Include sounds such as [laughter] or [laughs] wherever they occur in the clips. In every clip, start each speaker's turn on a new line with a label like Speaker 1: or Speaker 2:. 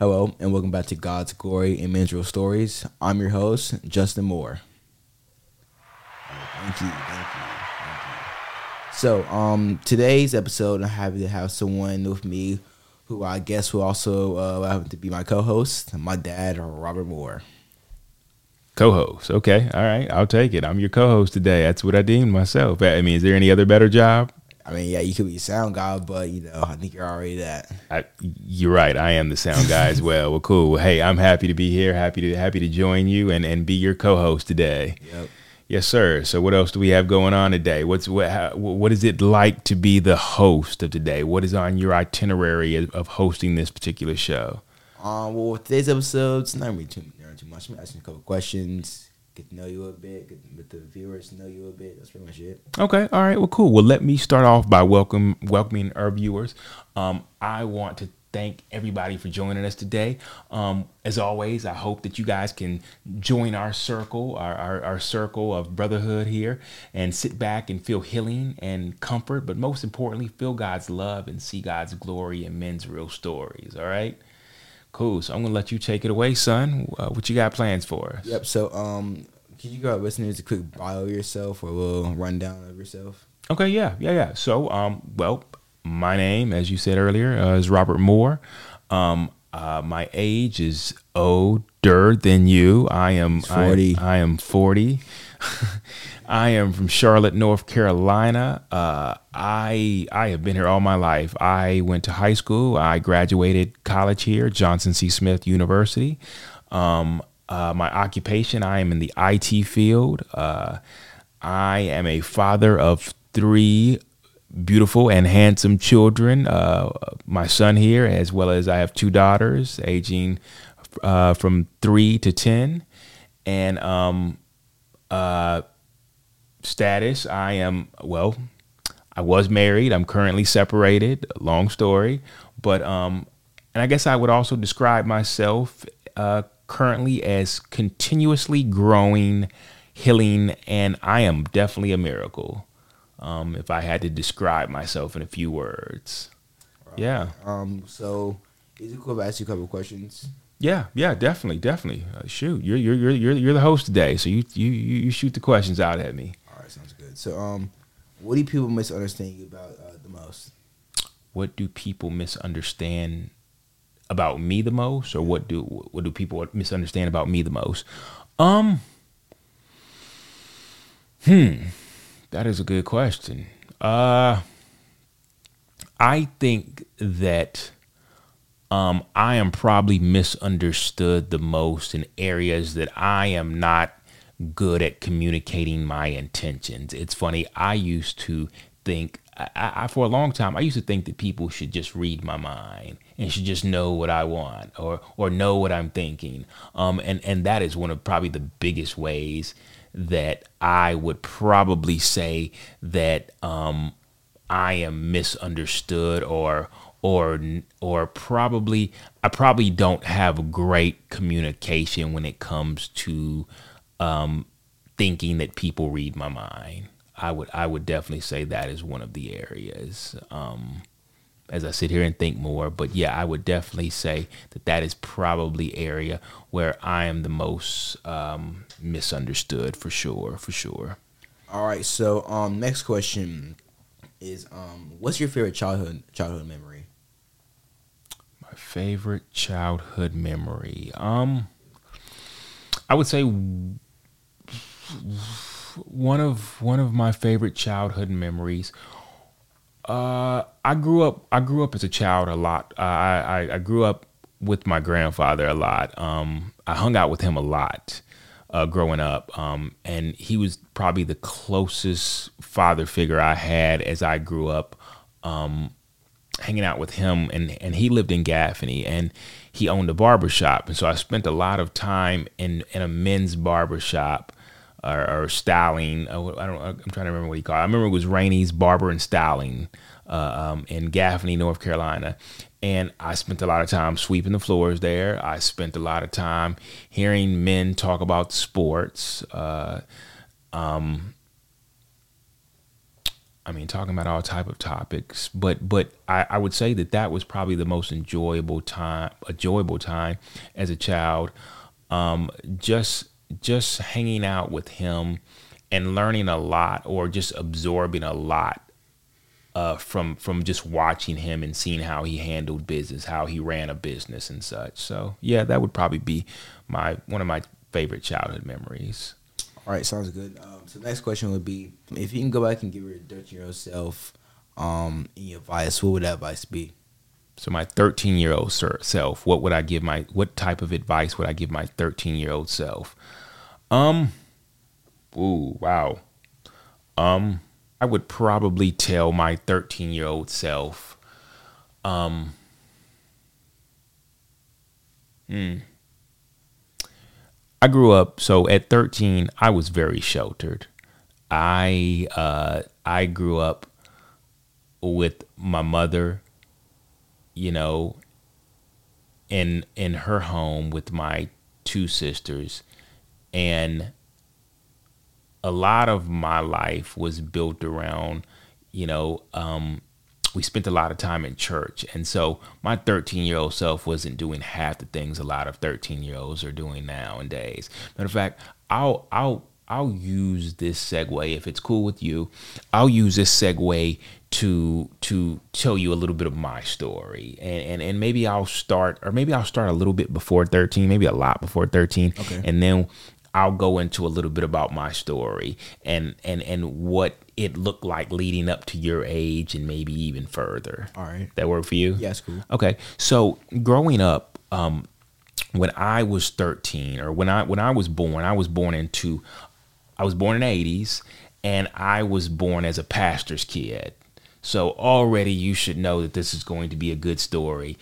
Speaker 1: Hello, and welcome back to God's Glory In Men's Real Stories. I'm your host, Justin Moore. Thank you, thank you, thank you. So, um, today's episode, I'm happy to have someone with me who I guess will also uh, happen to be my co-host, my dad, Robert Moore.
Speaker 2: Co-host, okay, all right, I'll take it. I'm your co-host today. That's what I deemed myself. I mean, is there any other better job?
Speaker 1: I mean, yeah, you could be a sound guy, but you know, I think you're already that.
Speaker 2: I, you're right. I am the sound guy as well. Well, cool. Hey, I'm happy to be here. Happy to happy to join you and and be your co-host today.
Speaker 1: Yep.
Speaker 2: Yes, sir. So, what else do we have going on today? What's what? How, what is it like to be the host of today? What is on your itinerary of, of hosting this particular show?
Speaker 1: Um, well, with today's episode, it's not really too, too much. I'm asking a couple questions get to know you a bit, get with the viewers know you a bit. That's pretty much it.
Speaker 2: Okay, all right. Well, cool. Well, let me start off by welcome welcoming our viewers. Um, I want to thank everybody for joining us today. Um, as always, I hope that you guys can join our circle, our, our, our, circle of brotherhood here, and sit back and feel healing and comfort, but most importantly, feel God's love and see God's glory in men's real stories. All right. Cool. So I'm gonna let you take it away, son. Uh, what you got plans for us?
Speaker 1: Yep. So, um, can you go listeners a quick bio of yourself or a little rundown of yourself?
Speaker 2: Okay. Yeah. Yeah. Yeah. So, um, well, my name, as you said earlier, uh, is Robert Moore. Um, uh, my age is older than you. I am
Speaker 1: forty.
Speaker 2: I, I am forty. [laughs] I am from Charlotte, North Carolina. Uh, I I have been here all my life. I went to high school. I graduated college here, Johnson C. Smith University. Um, uh, my occupation, I am in the IT field. Uh, I am a father of three beautiful and handsome children. Uh, my son here, as well as I have two daughters, aging uh, from three to ten, and um, uh, status, I am, well, I was married. I'm currently separated. Long story. But, um, and I guess I would also describe myself uh, currently as continuously growing, healing, and I am definitely a miracle. Um, if I had to describe myself in a few words.
Speaker 1: Right.
Speaker 2: Yeah.
Speaker 1: Um. So, is it cool if I ask you a couple questions?
Speaker 2: Yeah, yeah, definitely, definitely. Uh, shoot, you're you're you're you're you're the host today, so you you you shoot the questions out at me.
Speaker 1: All right, sounds good. So, um, what do people misunderstand you about uh, the most?
Speaker 2: What do people misunderstand about me the most, or what do what do people misunderstand about me the most? Um, hmm, that is a good question. Uh, I think that um, I am probably misunderstood the most in areas that I am not good at communicating my intentions. It's funny, I used to think, I, I, for a long time, I used to think that people should just read my mind and should just know what I want or or know what I'm thinking. Um, and and that is one of probably the biggest ways that I would probably say that um, I am misunderstood or or or probably I probably don't have great communication when it comes to um, thinking that people read my mind. I would I would definitely say that is one of the areas. Um, as I sit here and think more, but yeah, I would definitely say that that is probably area where I am the most um, misunderstood for sure, for sure.
Speaker 1: All right, so um, next question is um, what's your favorite childhood childhood memory?
Speaker 2: My favorite childhood memory. Um, I would say one of one of my favorite childhood memories. Uh, I grew up. I grew up as a child a lot. Uh, I, I, I grew up with my grandfather a lot. Um, I hung out with him a lot uh, growing up, um, and he was probably the closest father figure I had as I grew up. Um, hanging out with him and and he lived in Gaffney and he owned a barber shop and so I spent a lot of time in in a men's barber shop or, or styling uh, I don't I'm trying to remember what he called it. I remember it was Rainey's Barber and Styling uh, um, in Gaffney North Carolina and I spent a lot of time sweeping the floors there I spent a lot of time hearing men talk about sports uh, um, I mean, talking about all type of topics, but but I, I would say that that was probably the most enjoyable time, enjoyable time as a child. Um, just just hanging out with him and learning a lot, or just absorbing a lot uh, from from just watching him and seeing how he handled business, how he ran a business and such. So yeah, that would probably be my one of my favorite childhood memories.
Speaker 1: All right, sounds good. Um, so next question would be, if you can go back and give your 13 year old self um, any advice, what would that advice be?
Speaker 2: So my 13 year old self, what would I give my what type of advice would I give my 13 year old self? Um, ooh, wow. Um, I would probably tell my 13 year old self, um, hmm. I grew up, so at 13, I was very sheltered. I uh, I grew up with my mother, you know, in in her home with my two sisters, and a lot of my life was built around, you know, um, we spent a lot of time in church. And so my 13 year old self wasn't doing half the things a lot of 13 year olds are doing nowadays. Matter of fact, I'll, I'll, I'll use this segue if it's cool with you. I'll use this segue to to tell you a little bit of my story, and and, and maybe I'll start, or maybe I'll start a little bit before thirteen, maybe a lot before thirteen, okay. and then I'll go into a little bit about my story and and and what it looked like leading up to your age and maybe even further.
Speaker 1: All right.
Speaker 2: That work for you?
Speaker 1: Yeah, cool.
Speaker 2: Okay. So growing up, um, when I was 13 or when I when I was born, I was born into I was born in the 80s and I was born as a pastor's kid. So already you should know that this is going to be a good story.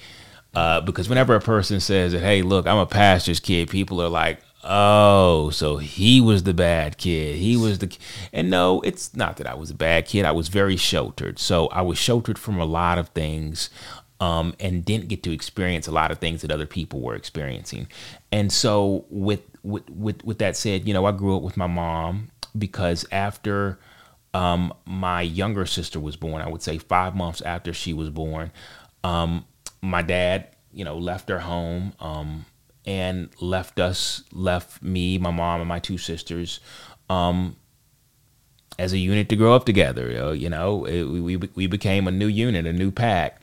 Speaker 2: Uh, because whenever a person says that, hey, look, I'm a pastor's kid, people are like, Oh, so he was the bad kid. He was the and no, it's not that I was a bad kid. I was very sheltered. So I was sheltered from a lot of things um, and didn't get to experience a lot of things that other people were experiencing. And so with with with, with that said, you know, I grew up with my mom because after um, my younger sister was born, I would say 5 months after she was born, um, my dad, you know, left her home um, and left us, left me, my mom, and my two sisters um, as a unit to grow up together. You know, it, we, we became a new unit, a new pack.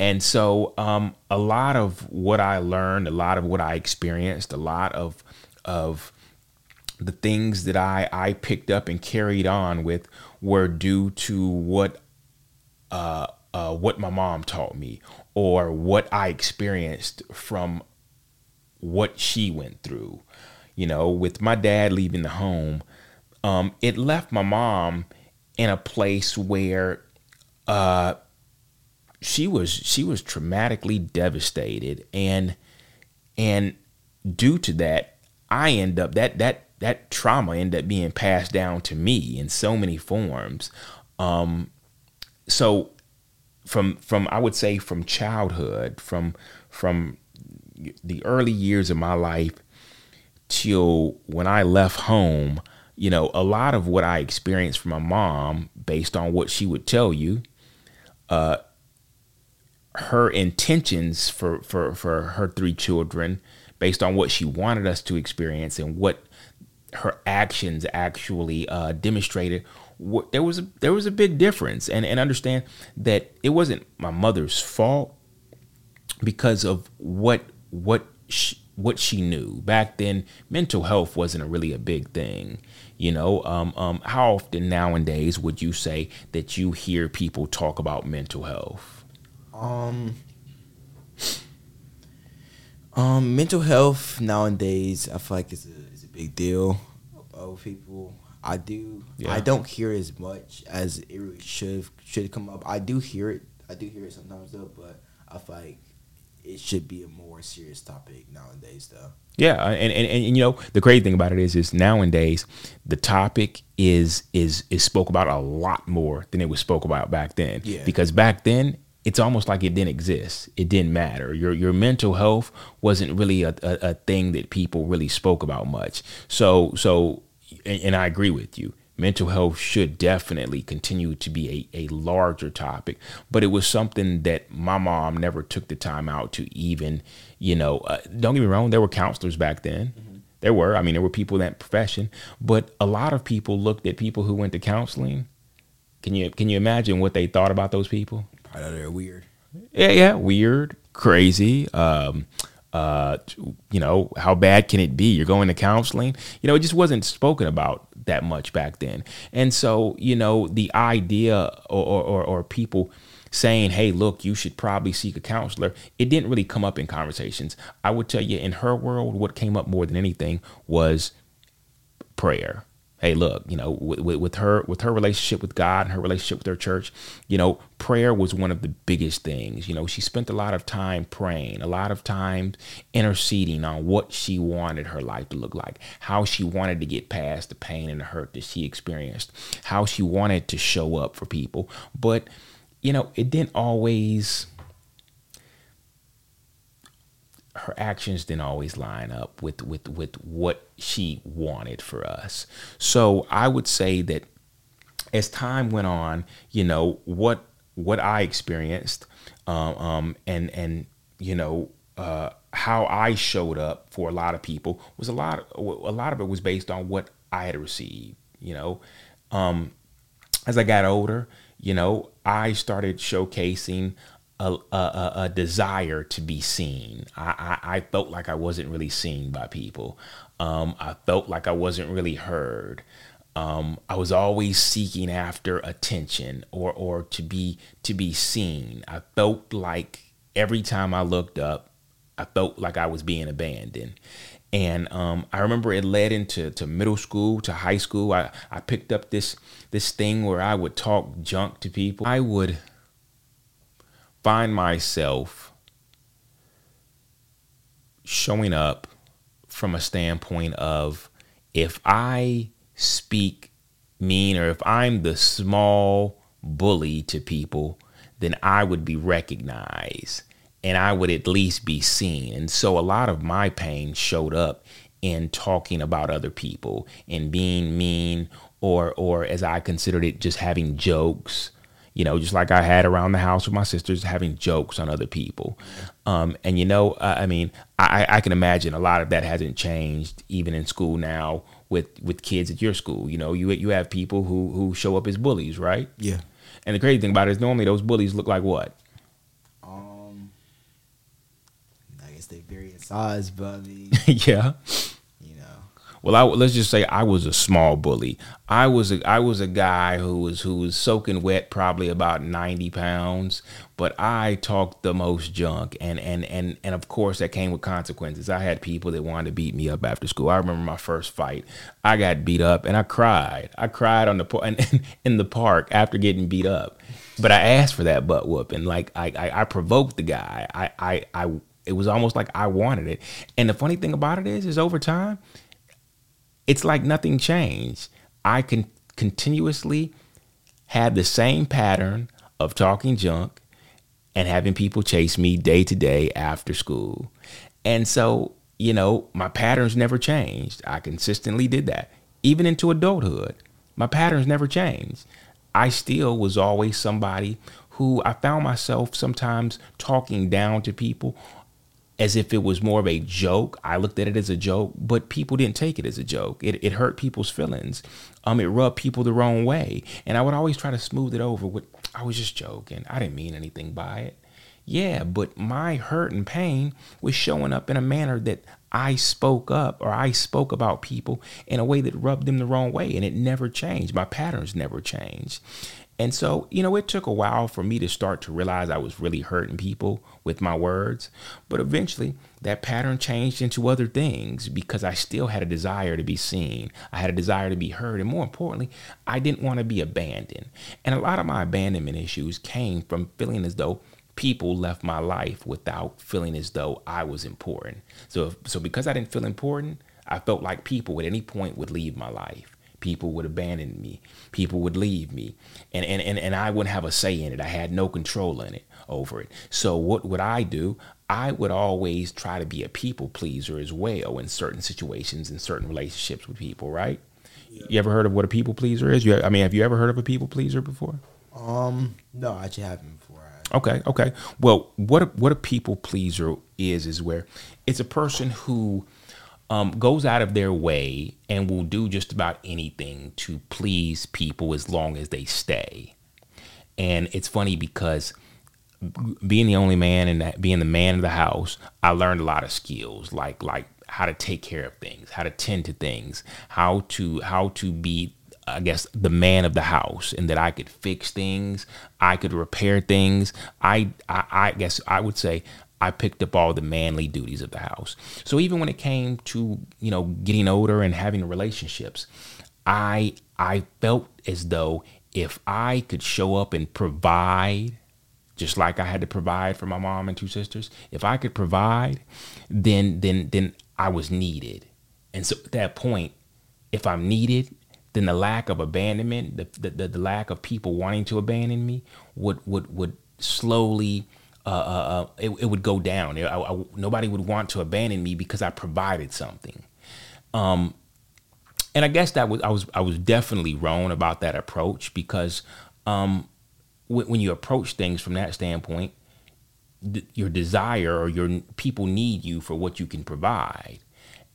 Speaker 2: And so um, a lot of what I learned, a lot of what I experienced, a lot of of the things that I, I picked up and carried on with were due to what uh, uh, what my mom taught me or what I experienced from what she went through. You know, with my dad leaving the home, um, it left my mom in a place where uh, she was she was traumatically devastated, and and due to that, I end up that that that trauma ended up being passed down to me in so many forms. Um, so from from I would say from childhood, from from the early years of my life till when I left home, you know, a lot of what I experienced from my mom, based on what she would tell you, uh, her intentions for, for, for her three children, based on what she wanted us to experience and what her actions actually uh, demonstrated, what, there was a, there was a big difference. And and understand that it wasn't my mother's fault because of what what she, what she knew back then. Mental health wasn't a really a big thing, you know. Um, um, how often nowadays would you say that you hear people talk about mental health?
Speaker 1: Um, um, mental health nowadays, I feel like it's a, it's a big deal of people. I do. Yeah. I don't hear as much as it really should should come up. I do hear it. I do hear it sometimes though, but I feel like it should be a more serious topic nowadays, though.
Speaker 2: Yeah, and, and, and you know the great thing about it is is nowadays the topic is is is spoke about a lot more than it was spoke about back then.
Speaker 1: Yeah.
Speaker 2: Because back then it's almost like it didn't exist. It didn't matter. Your your mental health wasn't really a, a, a thing that people really spoke about much. So so and, and I agree with you. mental health should definitely continue to be a, a larger topic, but it was something that my mom never took the time out to even, you know, uh, don't get me wrong, there were counselors back then. Mm-hmm. There were, I mean, there were people in that profession, but a lot of people looked at people who went to counseling. Can you can you imagine what they thought about those people?
Speaker 1: Probably they're weird.
Speaker 2: Yeah, yeah, weird, crazy. Um, uh, you know, how bad can it be? You're going to counseling. You know, it just wasn't spoken about that much back then. And so, you know, the idea or, or, or people saying, hey, look, you should probably seek a counselor, it didn't really come up in conversations. I would tell you, in her world, what came up more than anything was prayer hey look you know with, with, her with her relationship with god and her relationship with her church you know prayer was one of the biggest things. You know she spent a lot of time praying a lot of time interceding on what she wanted her life to look like how she wanted to get past the pain and the hurt that she experienced how she wanted to show up for people. But you know it didn't always her actions didn't always line up with with with what she wanted for us. So I would say that as time went on, you know what what I experienced, um, um, and and you know uh, how I showed up for a lot of people was a lot of, a lot of it was based on what I had received. You know, um, as I got older, you know, I started showcasing a, a, a, desire to be seen. I, I, I, felt like I wasn't really seen by people. Um, I felt like I wasn't really heard. Um, I was always seeking after attention or or to be to be seen. I felt like every time I looked up, I felt like I was being abandoned. And um, I remember it led into to middle school, to high school. I, I picked up this this thing where I would talk junk to people. I would find myself showing up from a standpoint of if I speak mean or if I'm the small bully to people, then I would be recognized and I would at least be seen. And so a lot of my pain showed up in talking about other people and being mean or or as I considered it just having jokes you know, just like I had around the house with my sisters, having jokes on other people. Um, and you know, I mean, I, I can imagine a lot of that hasn't changed even in school now with with kids at your school. You know, you you have people who who show up as bullies, right?
Speaker 1: Yeah.
Speaker 2: And the crazy thing about it is normally those bullies look like what?
Speaker 1: Um, I guess they vary in size, but I mean, [laughs]
Speaker 2: yeah well, I, let's just say I was a small bully. I was a, I was a guy who was who was soaking wet, probably about ninety pounds, but I talked the most junk, and and and and of course that came with consequences. I had people that wanted to beat me up after school. I remember my first fight. I got beat up, and I cried. I cried on the [laughs] in, in the park after getting beat up, but I asked for that butt whooping. Like I, I I provoked the guy. I I I it was almost like I wanted it. And the funny thing about it is, is over time it's like nothing changed. I can continuously have the same pattern of talking junk and having people chase me day to day after school. And so, you know, my patterns never changed. I consistently did that. Even into adulthood, my patterns never changed. I still was always somebody who I found myself sometimes talking down to people as if it was more of a joke. I looked at it as a joke, but people didn't take it as a joke. It, it hurt people's feelings. Um, it rubbed people the wrong way. And I would always try to smooth it over with, I was just joking. I didn't mean anything by it. Yeah, but my hurt and pain was showing up in a manner that I spoke up or I spoke about people in a way that rubbed them the wrong way. And it never changed. My patterns never changed. And so, you know, it took a while for me to start to realize I was really hurting people with my words. But eventually, that pattern changed into other things because I still had a desire to be seen. I had a desire to be heard. And more importantly, I didn't want to be abandoned. And a lot of my abandonment issues came from feeling as though people left my life without feeling as though I was important. So, so because I didn't feel important, I felt like people at any point would leave my life people would abandon me people would leave me and, and and and i wouldn't have a say in it i had no control in it over it so what would i do i would always try to be a people pleaser as well in certain situations in certain relationships with people right Yeah. You ever heard of what a people pleaser is? You, I mean, have you ever heard of a people pleaser before?
Speaker 1: Um, no, I actually haven't before.
Speaker 2: Okay, okay. Well, what a, what a people pleaser is is where it's a person who um, goes out of their way and will do just about anything to please people as long as they stay. And it's funny because being the only man and that being the man of the house, I learned a lot of skills like like how to take care of things, how to tend to things, how to how to be I guess the man of the house and that I could fix things, I could repair things. I, I I guess I would say I picked up all the manly duties of the house. So even when it came to, you know, getting older and having relationships, I I felt as though if I could show up and provide just like I had to provide for my mom and two sisters, if I could provide, then then then I was needed. And so at that point, if I'm needed, then the lack of abandonment, the, the, the lack of people wanting to abandon me would would would slowly uh, uh, uh, it, it, would go down. I, I, nobody would want to abandon me because I provided something. Um, and I guess that was I was I was definitely wrong about that approach because um, when, you approach things from that standpoint, your desire or your people need you for what you can provide.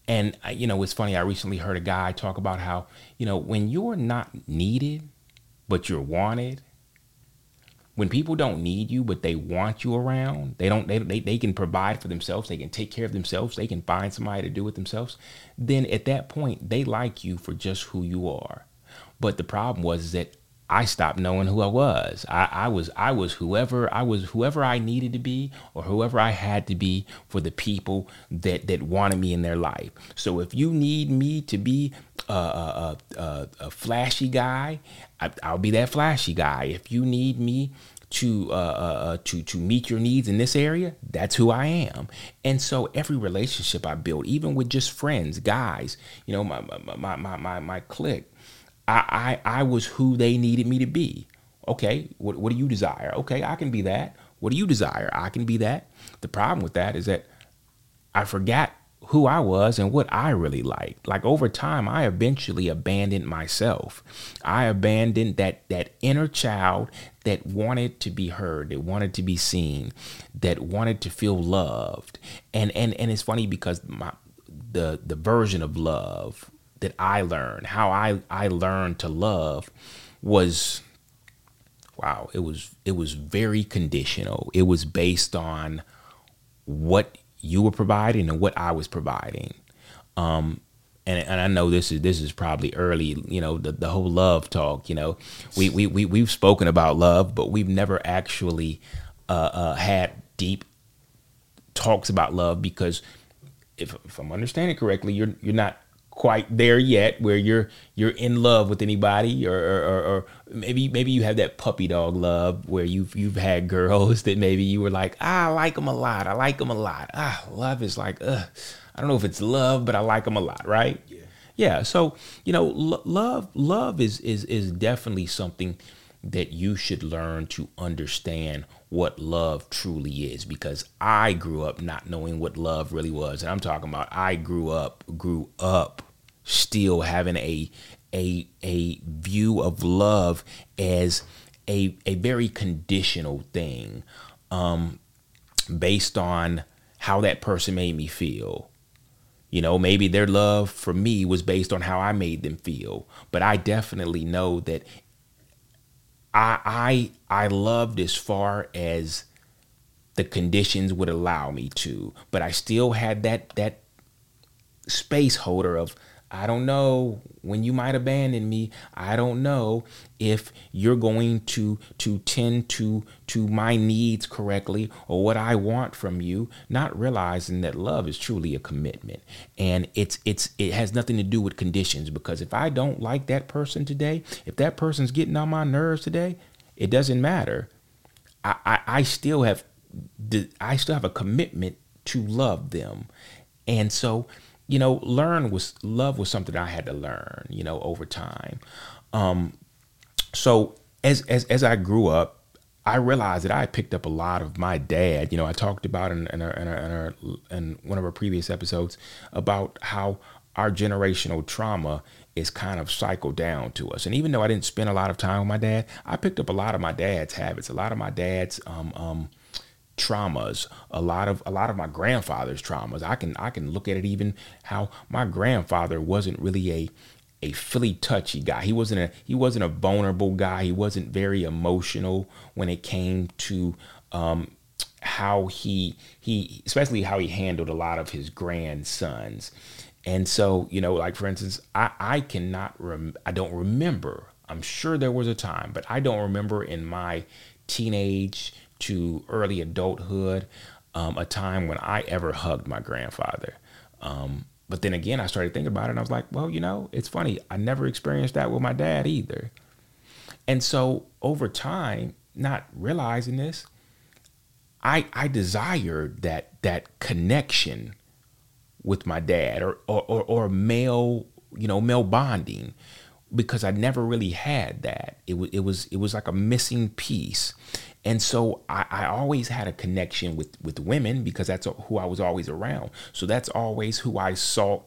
Speaker 2: And you know, it's funny. I recently heard a guy talk about how you know when you're not needed, but you're wanted, when people don't need you but they want you around they don't they, they, they can provide for themselves they can take care of themselves they can find somebody to do it themselves then at that point they like you for just who you are. But the problem was that I stopped knowing who I was. I, I, was I was whoever I was whoever I needed to be or whoever I had to be for the people that that wanted me in their life. So if you need me to be a, a, a, a flashy guy, I, will be that flashy guy. If you need me to uh, uh, uh, to to meet your needs in this area, that's who I am. And so every relationship I build, even with just friends, guys, you know, my my my my my clique, I I, I was who they needed me to be. Okay, what what do you desire? Okay, I can be that. What do you desire? I can be that. The problem with that is that I forgot who I was and what I really liked. Like over time, I eventually abandoned myself. I abandoned that that inner child that wanted to be heard, that wanted to be seen, that wanted to feel loved. And and and it's funny because my the the version of love that I learned, how I I learned to love was wow, it was it was very conditional. It was based on what you were providing and what I was providing. Um, and, and I know this is this is probably early, you know, the, the whole love talk. You know, we we we we've spoken about love, but we've never actually uh, uh, had deep talks about love because if, if I'm understanding correctly, you're you're not quite there yet where you're you're in love with anybody or, or, or, maybe maybe you have that puppy dog love where you've you've had girls that maybe you were like ah, I like them a lot. I like them a lot. Ah love is like ugh. I don't know if it's love but I like them a lot right? Yeah. Yeah so you know lo- love love is is is definitely something that you should learn to understand what love truly is because I grew up not knowing what love really was. And I'm talking about I grew up, grew up still having a a a view of love as a a very conditional thing um based on how that person made me feel. You know, maybe their love for me was based on how I made them feel. But I definitely know that I I I loved as far as the conditions would allow me to, but I still had that that space holder of I don't know when you might abandon me. I don't know if you're going to to tend to to my needs correctly or what I want from you, not realizing that love is truly a commitment. And it's it's it has nothing to do with conditions because if I don't like that person today, if that person's getting on my nerves today, it doesn't matter. I, I, I still have I still have a commitment to love them. And so you know, learn was love was something I had to learn, you know, over time. Um, so as as as I grew up, I realized that I picked up a lot of my dad. You know, I talked about in in, our, in, our, in, our, in one of our previous episodes about how our generational trauma is kind of cycled down to us. And even though I didn't spend a lot of time with my dad, I picked up a lot of my dad's habits, a lot of my dad's um, um, traumas, a lot of a lot of my grandfather's traumas. I can I can look at it even how my grandfather wasn't really a a Philly touchy guy. He wasn't a he wasn't a vulnerable guy. He wasn't very emotional when it came to um, how he he especially how he handled a lot of his grandsons. And so, you know, like for instance, I, I cannot rem- I don't remember. I'm sure there was a time, but I don't remember in my teenage to early adulthood um, a time when I ever hugged my grandfather. Um, but then again, I started thinking about it and I was like, well, you know, it's funny. I never experienced that with my dad either. And so over time, not realizing this, I I desired that that connection with my dad or or, or, or male, you know, male bonding because I never really had that. It was it was it was like a missing piece. And so I, I, always had a connection with with women because that's who I was always around. So that's always who I sought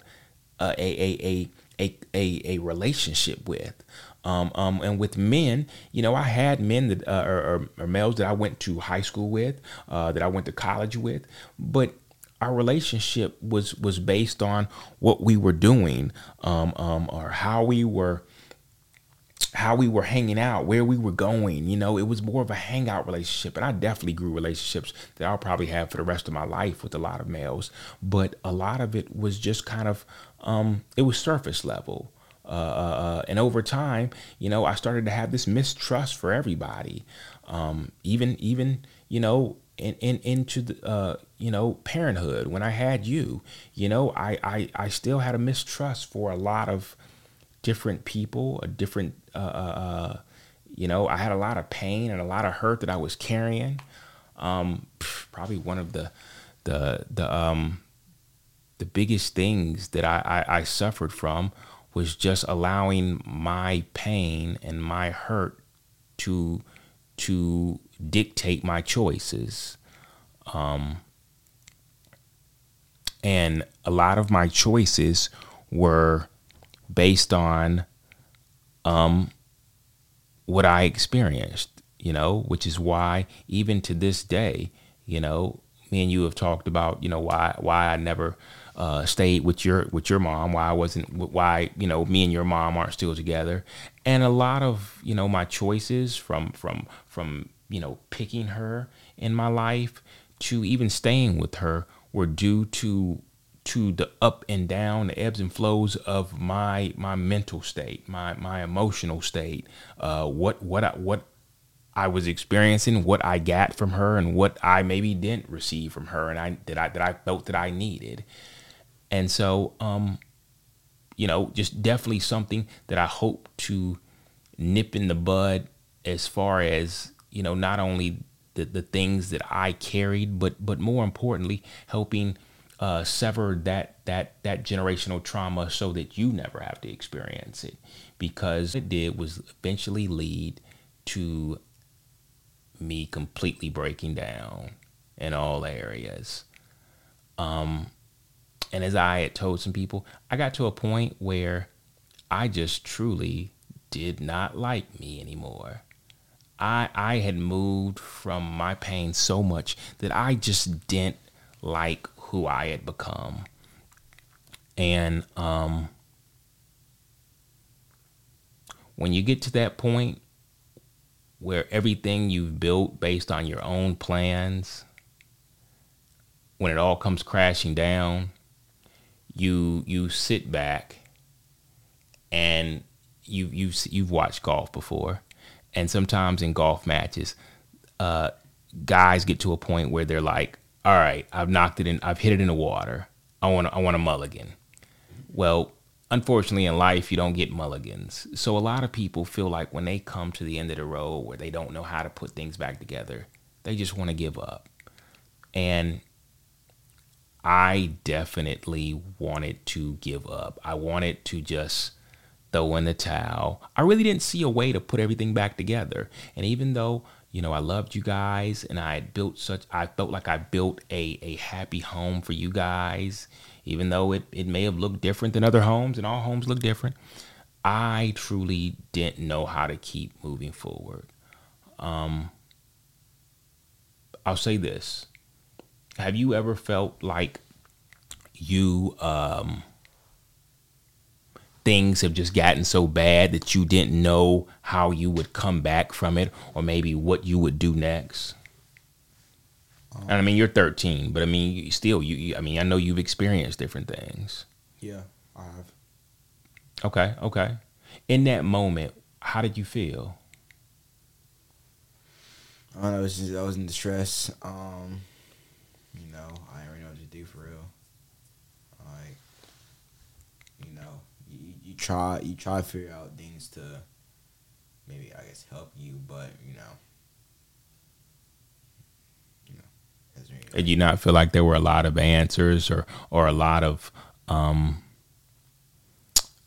Speaker 2: uh, a, a, a a a relationship with. Um, um, and with men, you know, I had men that uh, or, or, males that I went to high school with, uh, that I went to college with, but our relationship was was based on what we were doing, um, um, or how we were how we were hanging out, where we were going. You know, it was more of a hangout relationship. And I definitely grew relationships that I'll probably have for the rest of my life with a lot of males. But a lot of it was just kind of, um, it was surface level. Uh, uh, uh, and over time, you know, I started to have this mistrust for everybody. Um, even, even, you know, in, in into the uh, you know parenthood when I had you, you know, I, I I still had a mistrust for a lot of different people, a different, uh, uh, uh, you know, I had a lot of pain and a lot of hurt that I was carrying. Um, probably one of the, the, the, um, the biggest things that I, I, I suffered from was just allowing my pain and my hurt to, to dictate my choices. Um, and a lot of my choices were based on um, what I experienced, you know, which is why even to this day, you know, me and you have talked about, you know, why why I never uh, stayed with your with your mom, why I wasn't, why you know, me and your mom aren't still together, and a lot of you know my choices from from from you know picking her in my life to even staying with her were due to to the up and down, the ebbs and flows of my my mental state, my my emotional state, uh, what what I, what I was experiencing, what I got from her, and what I maybe didn't receive from her, and I that I that I felt that I needed, and so um, you know, just definitely something that I hope to nip in the bud as far as you know, not only the the things that I carried, but but more importantly, helping uh, sever that that that generational trauma so that you never have to experience it. Because it did was eventually lead to me completely breaking down in all areas. Um and as i had told some people i got to a point where i just truly did not like me anymore. I i had moved from my pain so much that i just didn't like who I had become. And um, when you get to that point where everything you've built based on your own plans, when it all comes crashing down, you you sit back and you you've you've watched golf before, and sometimes in golf matches, uh, guys get to a point where they're like, all right, I've knocked it in, I've hit it in the water. I want, I want a mulligan. Well, unfortunately, in life, you don't get mulligans. So a lot of people feel like when they come to the end of the road where they don't know how to put things back together, they just want to give up. And I definitely wanted to give up. I wanted to just throw in the towel. I really didn't see a way to put everything back together. And even though you know, I loved you guys and I had built such, I felt like I built a, a happy home for you guys, even though it, it may have looked different than other homes and all homes look different. I truly didn't know how to keep moving forward. Um, I'll say this. Have you ever felt like you, um, things have just gotten so bad that you didn't know how you would come back from it or maybe what you would do next? Um, and I mean, you're 13, but I mean, you still, you, you, I mean, I know you've experienced different things.
Speaker 1: Yeah, I have.
Speaker 2: Okay, okay. In that moment, how did you feel?
Speaker 1: I don't know. I was, just, I was in distress. Um, you know, I didn't really know what to do for real. Like, you know, you, you try you try to figure out things to maybe I guess help you, but you know,
Speaker 2: you know. Really Did you not feel like there were a lot of answers or or a lot of um,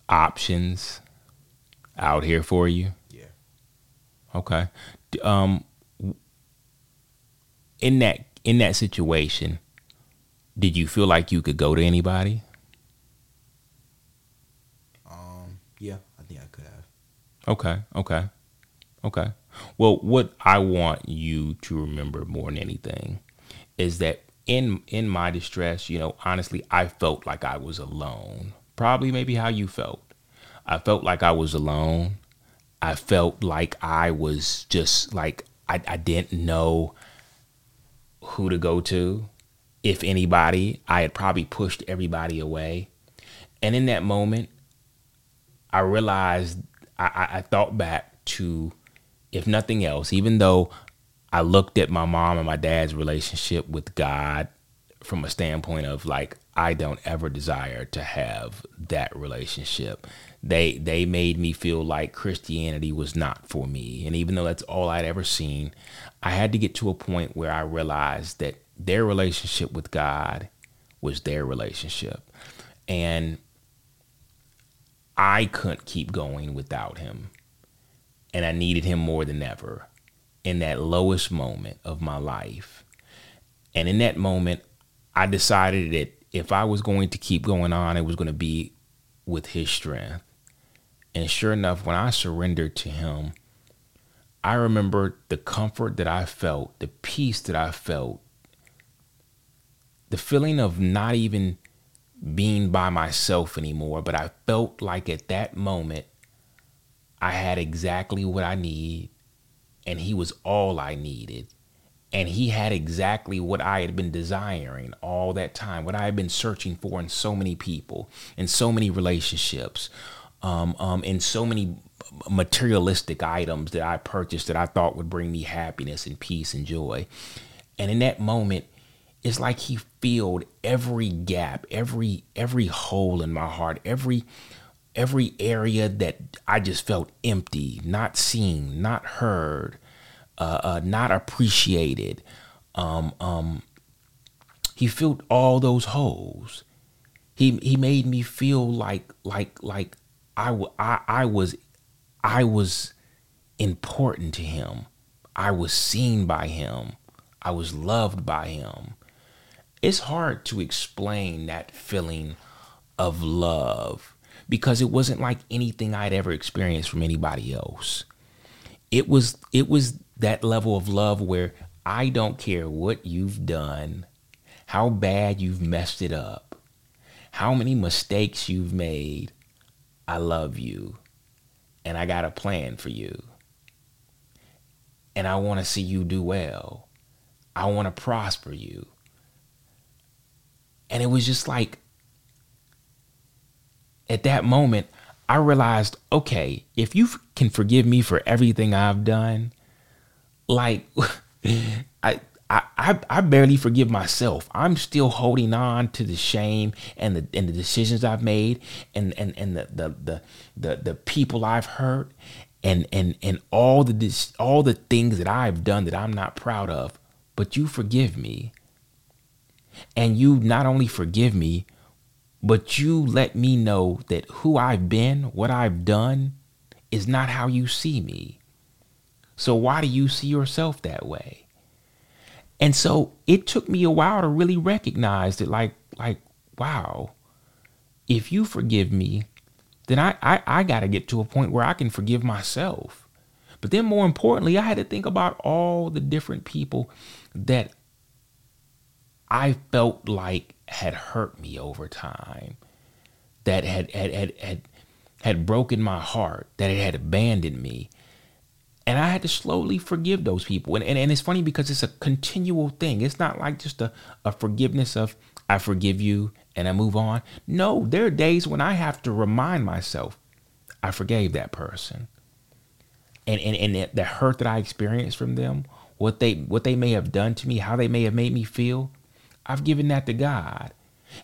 Speaker 2: options out here for you?
Speaker 1: Yeah.
Speaker 2: Okay. Um, in that in that situation, did you feel like you could go to anybody?
Speaker 1: Um, yeah, I think I could have.
Speaker 2: Okay, okay, okay. Well, what I want you to remember more than anything is that in in my distress, you know, honestly, I felt like I was alone. Probably maybe how you felt. I felt like I was alone. I felt like I was just like I, I didn't know who to go to, if anybody. I had probably pushed everybody away. And in that moment, I realized I, I thought back to, if nothing else, even though I looked at my mom and my dad's relationship with God from a standpoint of like, I don't ever desire to have that relationship. They they made me feel like Christianity was not for me. And even though that's all I'd ever seen, I had to get to a point where I realized that their relationship with God was their relationship. And I couldn't keep going without him. And I needed him more than ever in that lowest moment of my life. And in that moment, I decided that if I was going to keep going on, it was going to be with his strength. And sure enough, when I surrendered to him, I remember the comfort that I felt, the peace that I felt, the feeling of not even being by myself anymore, but I felt like at that moment I had exactly what I need and he was all I needed. And he had exactly what I had been desiring all that time, what I had been searching for in so many people, in so many relationships, um, um, in so many materialistic items that I purchased that I thought would bring me happiness and peace and joy. And in that moment, it's like he filled every gap, every every hole in my heart, every every area that I just felt empty, not seen, not heard, uh, uh, not appreciated. Um, um, he filled all those holes. He he made me feel like like like I, I, I was I was important to him. I was seen by him. I was loved by him. It's hard to explain that feeling of love because it wasn't like anything I'd ever experienced from anybody else. It was it was that level of love where I don't care what you've done, how bad you've messed it up, how many mistakes you've made. I love you and I got a plan for you. And I want to see you do well. I want to prosper you. And it was just like, at that moment, I realized okay, if you can forgive me for everything I've done, like, [laughs] I, I, I barely forgive myself. I'm still holding on to the shame and the and the decisions I've made and and, and the, the the the the people I've hurt and and and all the all the things that I've done that I'm not proud of. But you forgive me. And you not only forgive me, but you let me know that who I've been, what I've done is not how you see me. So why do you see yourself that way? And so it took me a while to really recognize that, like, like, wow, if you forgive me, then I, I, I got to get to a point where I can forgive myself. But then more importantly, I had to think about all the different people that I felt like had hurt me over time, that had had had had, had broken my heart, that it had abandoned me. And I had to slowly forgive those people. And, and, and it's funny because it's a continual thing. It's not like just a, a forgiveness of, I forgive you and I move on. No, there are days when I have to remind myself, I forgave that person. And, and, and the hurt that I experienced from them, what they what they may have done to me, how they may have made me feel, I've given that to God.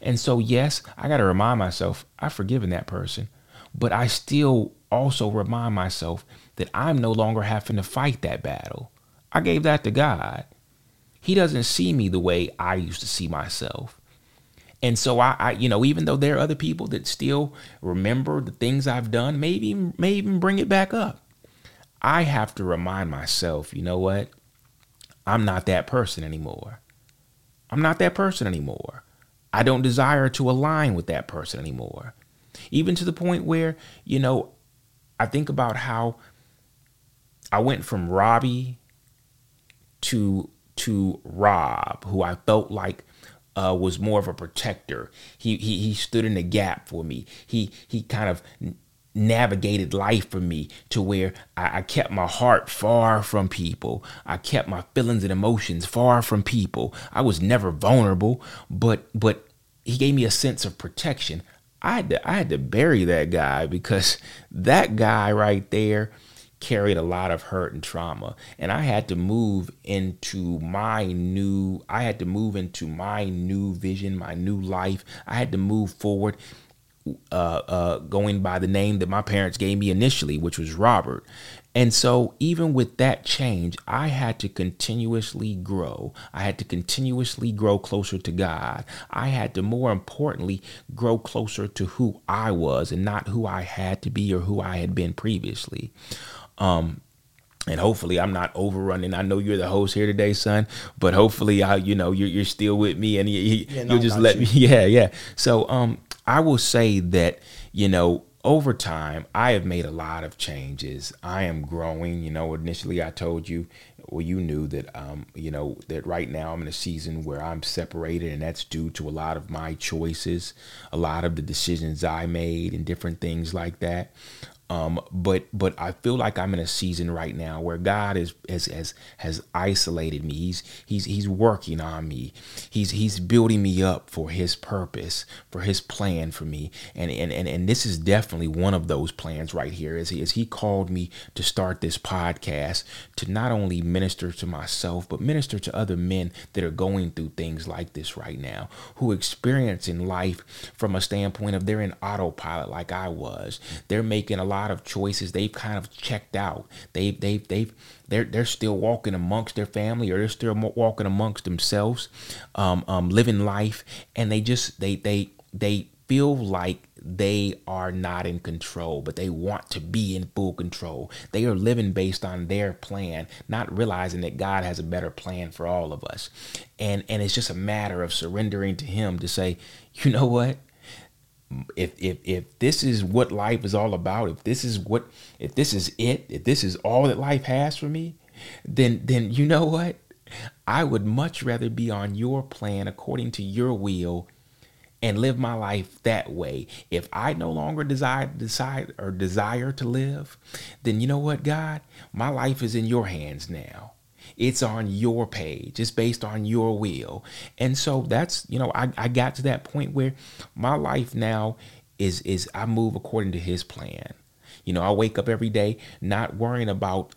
Speaker 2: And so yes, I got to remind myself I've forgiven that person, but I still also remind myself that I'm no longer having to fight that battle. I gave that to God. He doesn't see me the way I used to see myself. And so I, I, you know, even though there are other people that still remember the things I've done, maybe may even bring it back up. I have to remind myself, you know what? I'm not that person anymore. I'm not that person anymore. I don't desire to align with that person anymore. Even to the point where, you know, I think about how I went from Robbie to to Rob, who I felt like uh, was more of a protector. He, he he stood in the gap for me. He he kind of navigated life for me to where I, I, kept my heart far from people. I kept my feelings and emotions far from people. I was never vulnerable, but but he gave me a sense of protection. I had to I had to bury that guy because that guy right there carried a lot of hurt and trauma and I had to move into my new I had to move into my new vision, my new life. I had to move forward uh, uh, going by the name that my parents gave me initially, which was Robert. And so, even with that change, I had to continuously grow. I had to continuously grow closer to God. I had to, more importantly, grow closer to who I was and not who I had to be or who I had been previously. Um, and hopefully I'm not overrunning. I know you're the host here today, son, but hopefully I, you know, you're, you're still with me and you, will no, just let you. me. [laughs] Yeah. Yeah. So, um, I will say that, you know, over time, I have made a lot of changes. I am growing. You know, initially I told you, well, you knew that, um, you know, that right now I'm in a season where I'm separated, and that's due to a lot of my choices, a lot of the decisions I made, and different things like that. Um, but but I feel like I'm in a season right now where God is has has has isolated me. He's he's he's working on me. He's he's building me up for his purpose, for his plan for me. And and and, and this is definitely one of those plans right here. Is he as he called me to start this podcast to not only minister to myself, but minister to other men that are going through things like this right now, who experience in life from a standpoint of they're in autopilot like I was. They're making a lot lot of choices. They've kind of checked out. They've they've they've they're they're still walking amongst their family or they're still walking amongst themselves, um, um, living life, and they just they they they feel like they are not in control, but they want to be in full control. They are living based on their plan, not realizing that God has a better plan for all of us. And and it's just a matter of surrendering to him to say, you know what? If if if this is what life is all about, if this is what if this is it, if this is all that life has for me, then then you know what? I would much rather be on your plan according to your will and live my life that way. If I no longer desire decide or desire to live, then you know what, God? My life is in your hands now. It's on your page. It's based on your will. And so that's, you know, I, I got to that point where my life now is is I move according to his plan. You know, I wake up every day not worrying about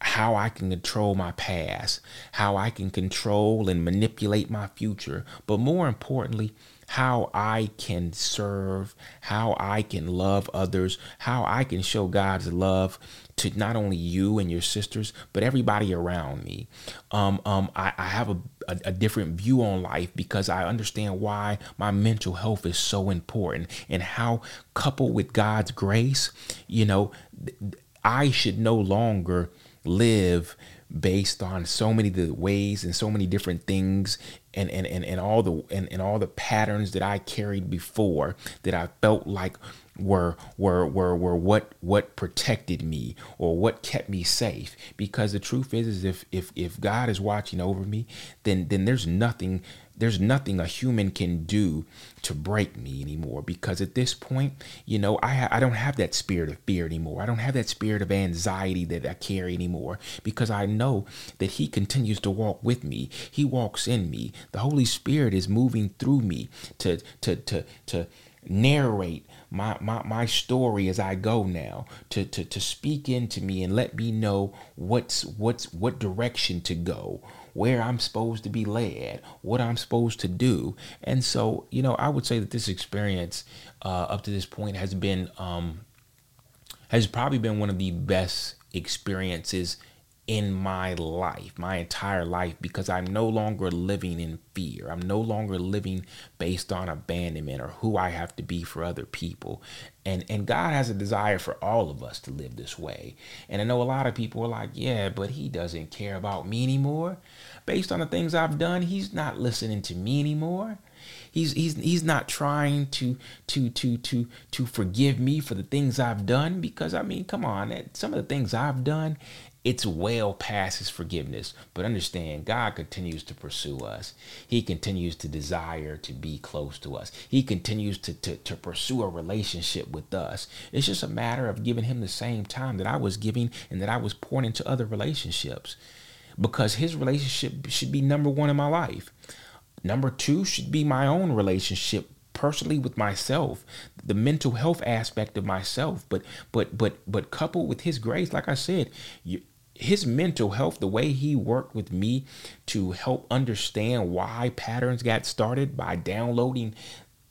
Speaker 2: how I can control my past, how I can control and manipulate my future, but more importantly, how I can serve, how I can love others, how I can show God's love to not only you and your sisters, but everybody around me. Um, um, I, I have a, a, a, different view on life because I understand why my mental health is so important and how, coupled with God's grace, you know, I should no longer live based on so many the ways and so many different things and and, and, and all the and, and all the patterns that I carried before that I felt like were were were were what what protected me or what kept me safe. Because the truth is is if if if God is watching over me then then there's nothing there's nothing a human can do to break me anymore. Because at this point you know I I don't have that spirit of fear anymore. I don't have that spirit of anxiety that I carry anymore. Because I know that he continues to walk with me. He walks in me. The holy spirit is moving through me to to to to narrate my, my, my story as I go now to, to, to speak into me and let me know what's what's what direction to go, where I'm supposed to be led, what I'm supposed to do. And so, you know, I would say that this experience uh, up to this point has been um, has probably been one of the best experiences in my life, my entire life, because I'm no longer living in fear. I'm no longer living based on abandonment or who I have to be for other people. And and God has a desire for all of us to live this way. And I know a lot of people are like, yeah, but he doesn't care about me anymore. Based on the things I've done, he's not listening to me anymore. He's he's he's not trying to to to to to forgive me for the things I've done because I mean, come on, some of the things I've done it's well past his forgiveness. But understand, God continues to pursue us. He continues to desire to be close to us. He continues to, to, to pursue a relationship with us. It's just a matter of giving him the same time that I was giving and that I was pouring into other relationships. Because his relationship should be number one in my life. Number two should be my own relationship personally with myself the mental health aspect of myself but but but but coupled with his grace like i said you, his mental health the way he worked with me to help understand why patterns got started by downloading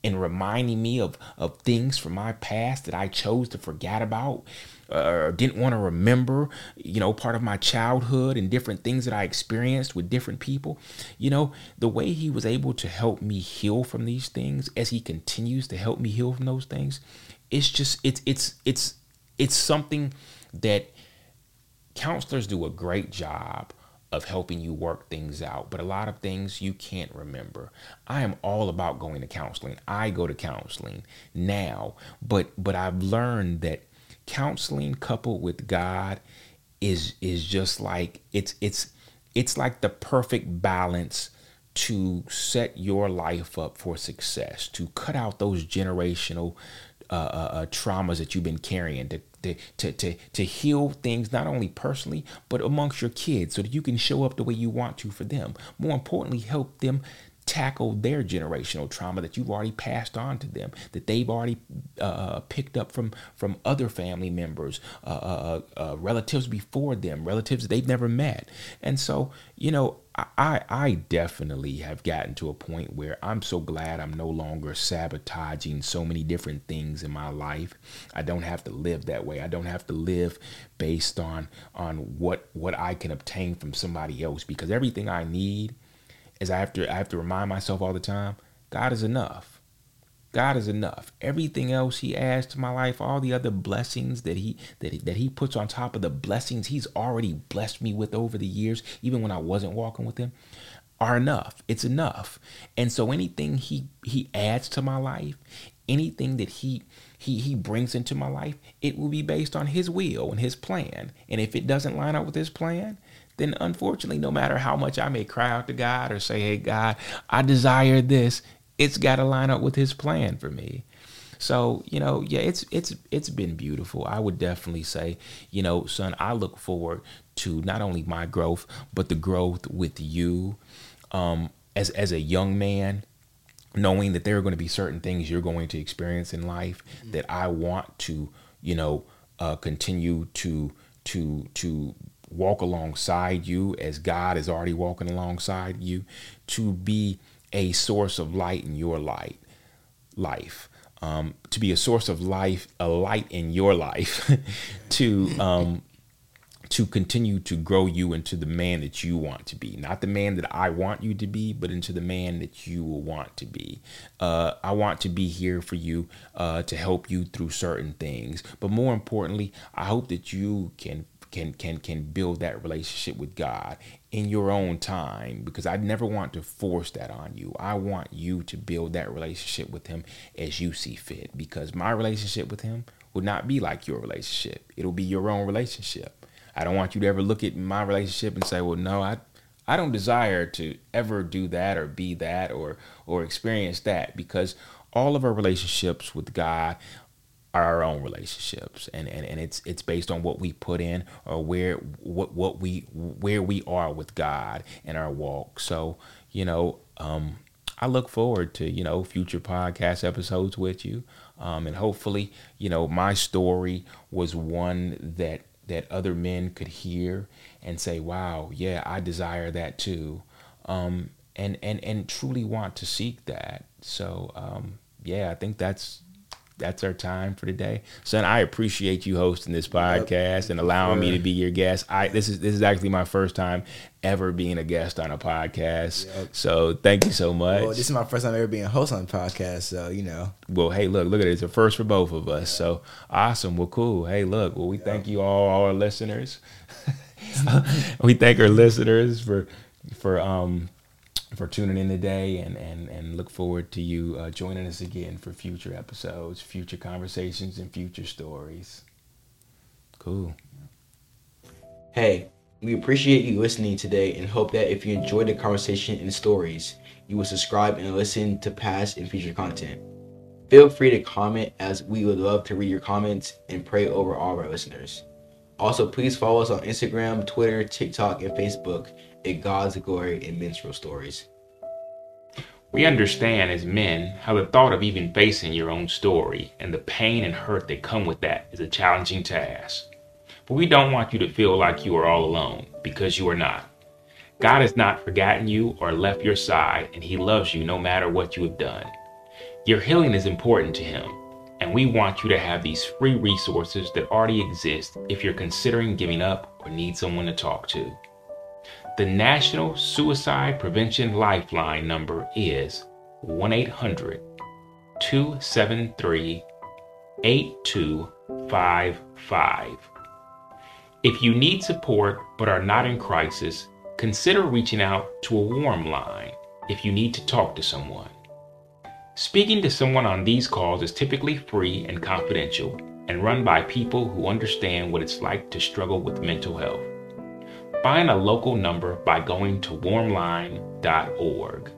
Speaker 2: and reminding me of of things from my past that I chose to forget about uh, or didn't want to remember, you know, part of my childhood and different things that I experienced with different people. You know, the way he was able to help me heal from these things as he continues to help me heal from those things, it's just it's it's it's it's something that counselors do a great job of helping you work things out, but a lot of things you can't remember. I am all about going to counseling. I go to counseling now, but but I've learned that counseling coupled with God is is just like it's it's it's like the perfect balance to set your life up for success, to cut out those generational uh, uh, uh traumas that you've been carrying, to to, to, to, to heal things not only personally, but amongst your kids so that you can show up the way you want to for them. More importantly, help them tackle their generational trauma that you've already passed on to them, that they've already uh, uh picked up from from other family members, uh, uh, uh, relatives before them, relatives they've never met. And so, you know, I, I definitely have gotten to a point where I'm so glad I'm no longer sabotaging so many different things in my life. I don't have to live that way. I don't have to live based on on what what I can obtain from somebody else because everything I need is I have to I have to remind myself all the time, God is enough. God is enough. Everything else He adds to my life, all the other blessings that He that he, that He puts on top of the blessings He's already blessed me with over the years, even when I wasn't walking with Him, are enough. It's enough. And so anything He He adds to my life, anything that He he he brings into my life, it will be based on his will and his plan. And if it doesn't line up with his plan, then unfortunately, no matter how much I may cry out to God or say, Hey God, I desire this, it's got to line up with his plan for me. So, you know, yeah, it's it's it's been beautiful. I would definitely say, you know, son, I look forward to not only my growth, but the growth with you um as as a young man, knowing that there are going to be certain things you're going to experience in life mm-hmm. that I want to, you know, uh, continue to to to walk alongside you as God is already walking alongside you to be a source of light in your light life. Um, to be a source of life a light in your life [laughs] to um, to continue to grow you into the man that you want to be. Not the man that i want you to be but into the man that you will want to be. Uh, i want to be here for you uh, to help you through certain things. But more importantly i hope that you can can can can build that relationship with God in your own time because I never want to force that on you. I want you to build that relationship with him as you see fit because my relationship with him will not be like your relationship. It'll be your own relationship. I don't want you to ever look at my relationship and say, "Well, no, I I don't desire to ever do that or be that or or experience that because all of our relationships with God are our own relationships and, and, and it's it's based on what we put in or where what what we where we are with God in our walk. So, you know, um, I look forward to, you know, future podcast episodes with you. Um, and hopefully, you know, my story was one that that other men could hear and say, "Wow, yeah, I desire that too," um, and and and truly want to seek that. So, um, yeah, I think that's that's our time for today. Son, I appreciate you hosting this podcast and allowing me to be your guest. I this is this is actually my first time ever being a guest on a podcast. Yep. So thank you so much. Well,
Speaker 1: this is my first time ever being a host on a podcast. So you know.
Speaker 2: Well, hey, look, look at it. It's a first for both of us. So awesome. Well, cool. Hey, look. Well, we thank you all, all our listeners. [laughs] we thank our listeners for for um for tuning in today and, and, and look forward to you uh, joining us again for future episodes, future conversations, and future stories. Cool.
Speaker 1: Hey, we appreciate you listening today and hope that if you enjoyed the conversation and stories, you will subscribe and listen to past and future content. Feel free to comment as we would love to read your comments and pray over all of our listeners. Also, please follow us on Instagram, Twitter, TikTok, and Facebook God's Glory In Men's Real Stories.
Speaker 2: We understand as men how the thought of even facing your own story and the pain and hurt that come with that is a challenging task. But we don't want you to feel like you are all alone because you are not. God has not forgotten you or left your side, and He loves you no matter what you have done. Your healing is important to Him, and we want you to have these free resources that already exist if you're considering giving up or need someone to talk to. The National Suicide Prevention Lifeline number is 1 800 273 8255. If you need support but are not in crisis, consider reaching out to a warm line if you need to talk to someone. Speaking to someone on these calls is typically free and confidential and run by people who understand what it's like to struggle with mental health. Find a local number by going to warmline.org.